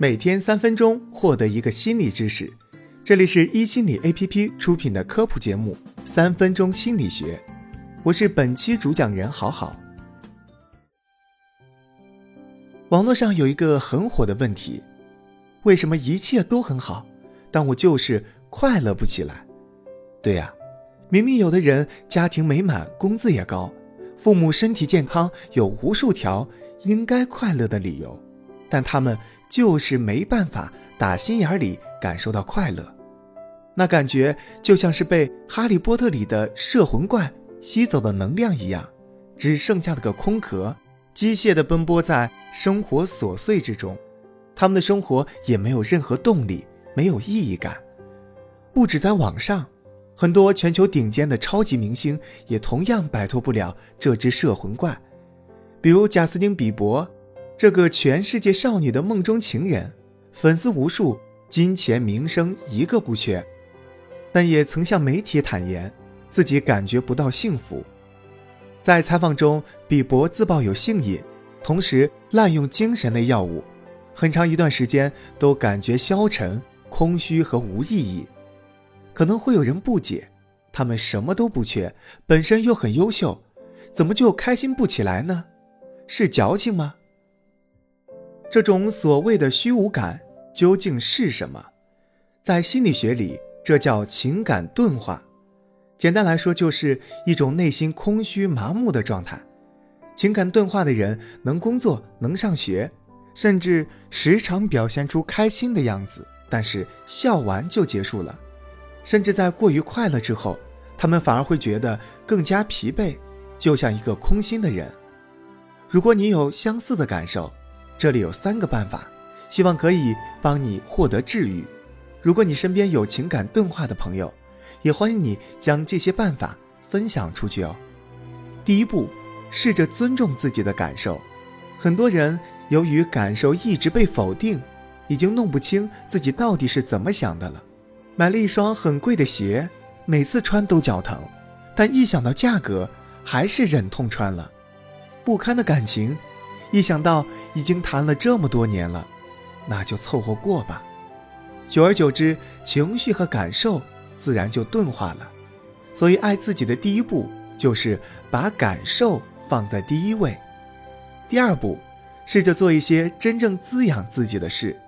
每天三分钟，获得一个心理知识。这里是一心理 APP 出品的科普节目《三分钟心理学》，我是本期主讲人好好。网络上有一个很火的问题：为什么一切都很好，但我就是快乐不起来？对呀，明明有的人家庭美满，工资也高，父母身体健康，有无数条应该快乐的理由，但他们。就是没办法打心眼里感受到快乐，那感觉就像是被《哈利波特》里的摄魂怪吸走的能量一样，只剩下了个空壳，机械的奔波在生活琐碎之中，他们的生活也没有任何动力，没有意义感。不止在网上，很多全球顶尖的超级明星也同样摆脱不了这只摄魂怪，比如贾斯汀·比伯。这个全世界少女的梦中情人，粉丝无数，金钱名声一个不缺，但也曾向媒体坦言自己感觉不到幸福。在采访中，比伯自曝有性瘾，同时滥用精神类药物，很长一段时间都感觉消沉、空虚和无意义。可能会有人不解，他们什么都不缺，本身又很优秀，怎么就开心不起来呢？是矫情吗？这种所谓的虚无感究竟是什么？在心理学里，这叫情感钝化。简单来说，就是一种内心空虚麻木的状态。情感钝化的人能工作，能上学，甚至时常表现出开心的样子，但是笑完就结束了。甚至在过于快乐之后，他们反而会觉得更加疲惫，就像一个空心的人。如果你有相似的感受，这里有三个办法，希望可以帮你获得治愈。如果你身边有情感钝化的朋友，也欢迎你将这些办法分享出去哦。第一步，试着尊重自己的感受。很多人由于感受一直被否定，已经弄不清自己到底是怎么想的了。买了一双很贵的鞋，每次穿都脚疼，但一想到价格，还是忍痛穿了。不堪的感情。一想到已经谈了这么多年了，那就凑合过吧。久而久之，情绪和感受自然就钝化了。所以，爱自己的第一步就是把感受放在第一位。第二步，试着做一些真正滋养自己的事。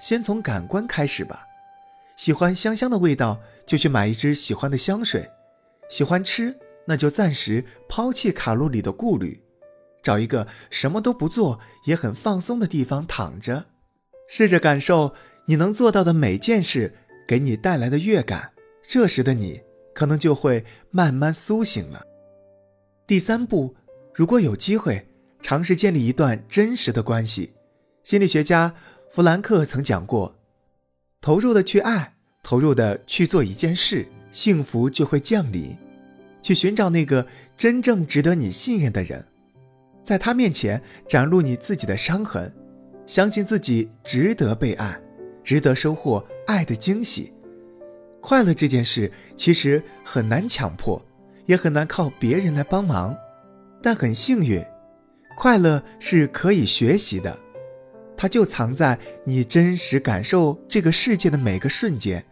先从感官开始吧。喜欢香香的味道，就去买一支喜欢的香水；喜欢吃，那就暂时抛弃卡路里的顾虑。找一个什么都不做也很放松的地方躺着，试着感受你能做到的每件事给你带来的悦感。这时的你可能就会慢慢苏醒了。第三步，如果有机会，尝试建立一段真实的关系。心理学家弗兰克曾讲过：“投入的去爱，投入的去做一件事，幸福就会降临。”去寻找那个真正值得你信任的人。在他面前展露你自己的伤痕，相信自己值得被爱，值得收获爱的惊喜。快乐这件事其实很难强迫，也很难靠别人来帮忙，但很幸运，快乐是可以学习的，它就藏在你真实感受这个世界的每个瞬间。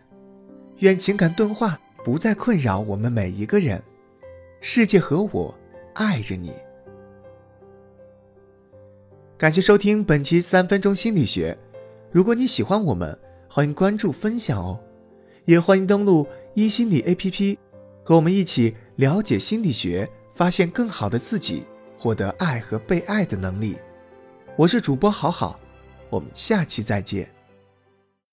愿情感钝化不再困扰我们每一个人，世界和我爱着你。感谢收听本期三分钟心理学。如果你喜欢我们，欢迎关注分享哦，也欢迎登录一心理 APP，和我们一起了解心理学，发现更好的自己，获得爱和被爱的能力。我是主播好好，我们下期再见。